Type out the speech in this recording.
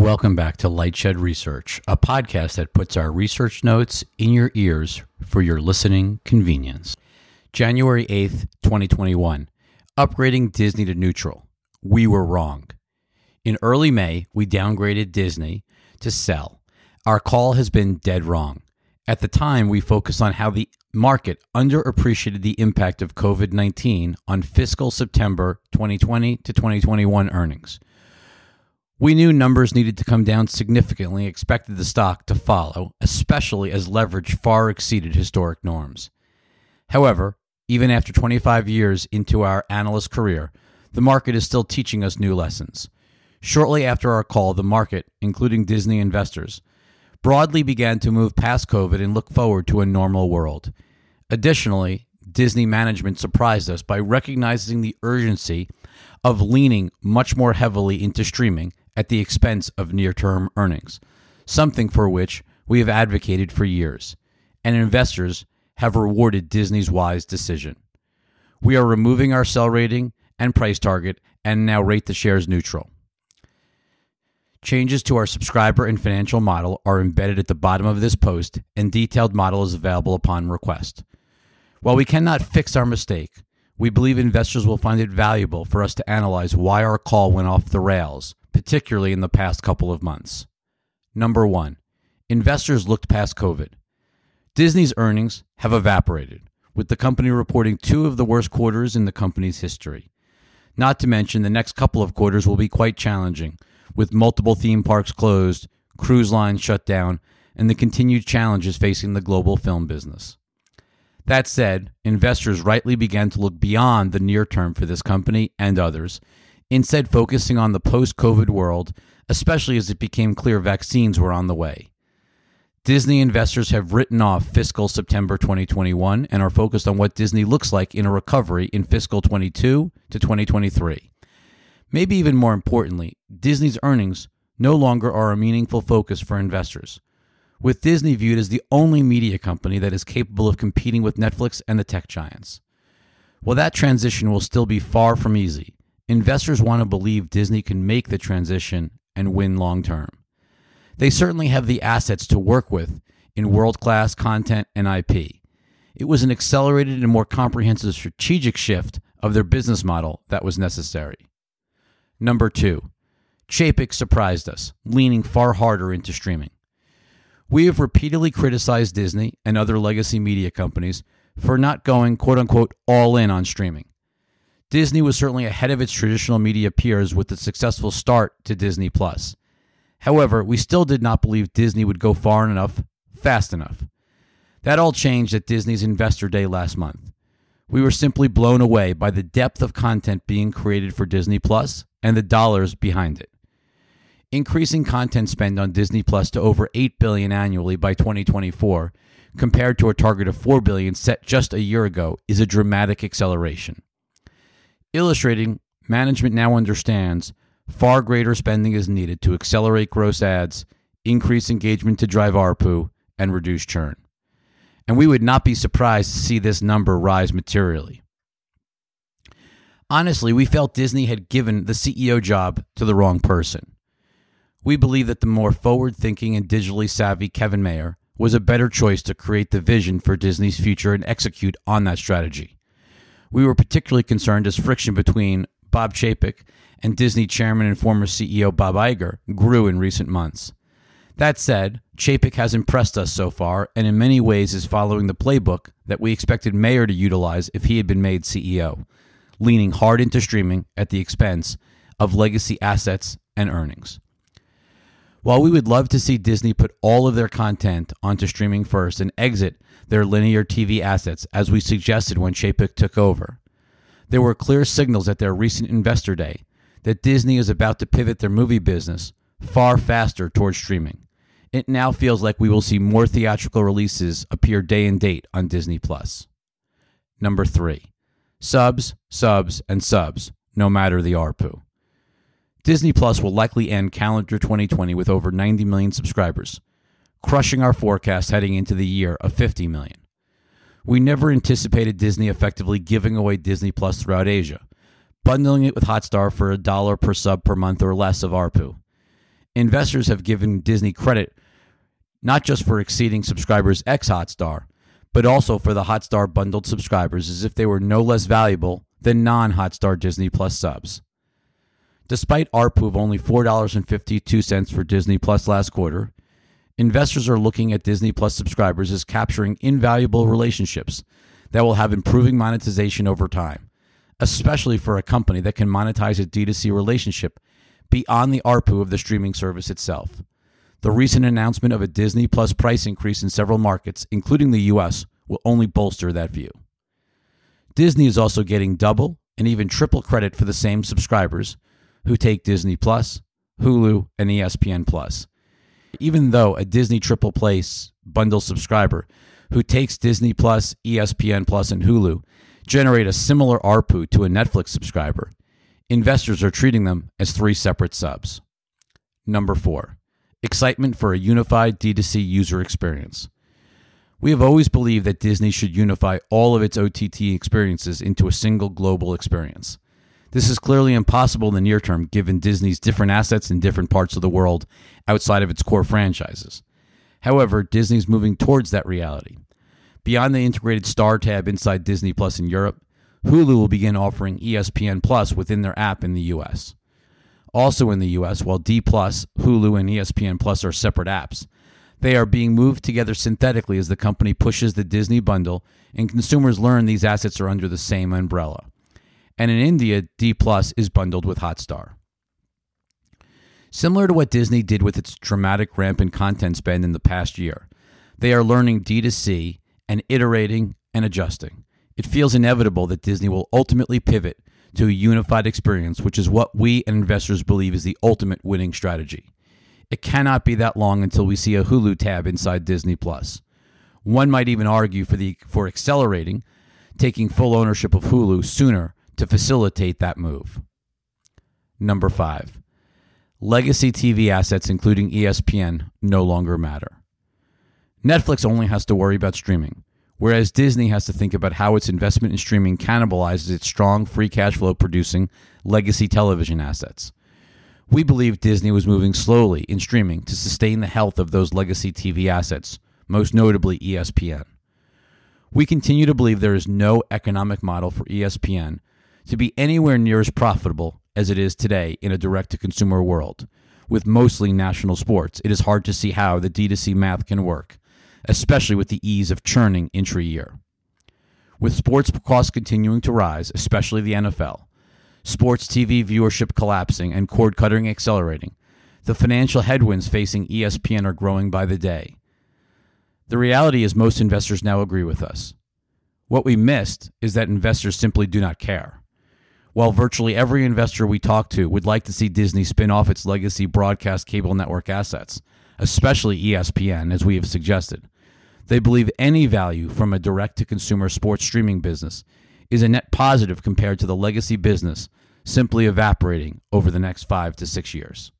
Welcome back to Lightshed Research, a podcast that puts our research notes in your ears for your listening convenience. January 8th, 2021. Upgrading Disney to neutral. We were wrong. In early May, we downgraded Disney to sell. Our call has been dead wrong. At the time, we focused on how the market underappreciated the impact of COVID 19 on fiscal September 2020 to 2021 earnings. We knew numbers needed to come down significantly, expected the stock to follow, especially as leverage far exceeded historic norms. However, even after 25 years into our analyst career, the market is still teaching us new lessons. Shortly after our call, the market, including Disney investors, broadly began to move past COVID and look forward to a normal world. Additionally, Disney management surprised us by recognizing the urgency of leaning much more heavily into streaming at the expense of near term earnings, something for which we have advocated for years, and investors have rewarded Disney's wise decision. We are removing our sell rating and price target and now rate the shares neutral. Changes to our subscriber and financial model are embedded at the bottom of this post, and detailed model is available upon request. While we cannot fix our mistake, we believe investors will find it valuable for us to analyze why our call went off the rails particularly in the past couple of months. Number one, investors looked past COVID. Disney's earnings have evaporated, with the company reporting two of the worst quarters in the company's history. Not to mention, the next couple of quarters will be quite challenging, with multiple theme parks closed, cruise lines shut down, and the continued challenges facing the global film business. That said, investors rightly began to look beyond the near term for this company and others instead focusing on the post COVID world, especially as it became clear vaccines were on the way. Disney investors have written off fiscal September 2021 and are focused on what Disney looks like in a recovery in fiscal 22 to 2023. Maybe even more importantly, Disney's earnings no longer are a meaningful focus for investors, with Disney viewed as the only media company that is capable of competing with Netflix and the tech giants. While that transition will still be far from easy, investors want to believe Disney can make the transition and win long term. They certainly have the assets to work with in world class content and IP. It was an accelerated and more comprehensive strategic shift of their business model that was necessary. Number two, Chapek surprised us, leaning far harder into streaming. We have repeatedly criticized Disney and other legacy media companies for not going quote unquote all in on streaming. Disney was certainly ahead of its traditional media peers with the successful start to Disney Plus. However, we still did not believe Disney would go far enough, fast enough. That all changed at Disney's Investor Day last month. We were simply blown away by the depth of content being created for Disney Plus and the dollars behind it. Increasing content spend on Disney Plus to over 8 billion annually by 2024 compared to a target of 4 billion set just a year ago is a dramatic acceleration illustrating management now understands far greater spending is needed to accelerate gross adds, increase engagement to drive ARPU, and reduce churn. And we would not be surprised to see this number rise materially. Honestly, we felt Disney had given the CEO job to the wrong person. We believe that the more forward thinking and digitally savvy Kevin Mayer was a better choice to create the vision for Disney's future and execute on that strategy. We were particularly concerned as friction between Bob Chapek and Disney chairman and former CEO Bob Iger grew in recent months. That said, Chapek has impressed us so far and in many ways is following the playbook that we expected Mayer to utilize if he had been made CEO, leaning hard into streaming at the expense of legacy assets and earnings. While we would love to see Disney put all of their content onto streaming first and exit their linear TV assets, as we suggested when Chapek took over, there were clear signals at their recent investor day that Disney is about to pivot their movie business far faster towards streaming. It now feels like we will see more theatrical releases appear day and date on Disney Plus. Number 3. Subs, subs, and subs, no matter the ARPU. Disney Plus will likely end calendar 2020 with over 90 million subscribers, crushing our forecast heading into the year of 50 million. We never anticipated Disney effectively giving away Disney Plus throughout Asia, bundling it with Hotstar for a dollar per sub per month or less of ARPU. Investors have given Disney credit not just for exceeding subscribers ex Hotstar, but also for the Hotstar bundled subscribers as if they were no less valuable than non Hotstar Disney Plus subs. Despite ARPU of only $4.52 for Disney Plus last quarter, investors are looking at Disney Plus subscribers as capturing invaluable relationships that will have improving monetization over time, especially for a company that can monetize a D2C relationship beyond the ARPU of the streaming service itself. The recent announcement of a Disney Plus price increase in several markets, including the US, will only bolster that view. Disney is also getting double and even triple credit for the same subscribers who take Disney Plus, Hulu, and ESPN Plus. Even though a Disney Triple Play bundle subscriber who takes Disney Plus, ESPN Plus, and Hulu generate a similar ARPU to a Netflix subscriber, investors are treating them as three separate subs. Number four, excitement for a unified D2C user experience. We have always believed that Disney should unify all of its OTT experiences into a single global experience. This is clearly impossible in the near term given Disney's different assets in different parts of the world outside of its core franchises. However, Disney's moving towards that reality. Beyond the integrated Star tab inside Disney Plus in Europe, Hulu will begin offering ESPN Plus within their app in the US. Also in the US, while D Plus, Hulu, and ESPN Plus are separate apps, they are being moved together synthetically as the company pushes the Disney bundle and consumers learn these assets are under the same umbrella. And in India, D Plus is bundled with Hotstar. Similar to what Disney did with its dramatic ramp in content spend in the past year, they are learning D2C and iterating and adjusting. It feels inevitable that Disney will ultimately pivot to a unified experience, which is what we and investors believe is the ultimate winning strategy. It cannot be that long until we see a Hulu tab inside Disney Plus. One might even argue for the for accelerating, taking full ownership of Hulu sooner to facilitate that move. Number 5. Legacy TV assets including ESPN no longer matter. Netflix only has to worry about streaming whereas Disney has to think about how its investment in streaming cannibalizes its strong free cash flow producing legacy television assets. We believe Disney was moving slowly in streaming to sustain the health of those legacy TV assets, most notably ESPN. We continue to believe there is no economic model for ESPN to be anywhere near as profitable as it is today in a direct to consumer world. With mostly national sports, it is hard to see how the D2C math can work especially with the ease of churning intra year. With sports costs continuing to rise, especially the NFL, sports TV viewership collapsing, and cord cutting accelerating, the financial headwinds facing ESPN are growing by the day. The reality is, most investors now agree with us. What we missed is that investors simply do not care. While virtually every investor we talk to would like to see Disney spin off its legacy broadcast cable network assets, especially ESPN, as we have suggested. They believe any value from a direct to consumer sports streaming business is a net positive compared to the legacy business simply evaporating over the next five to six years.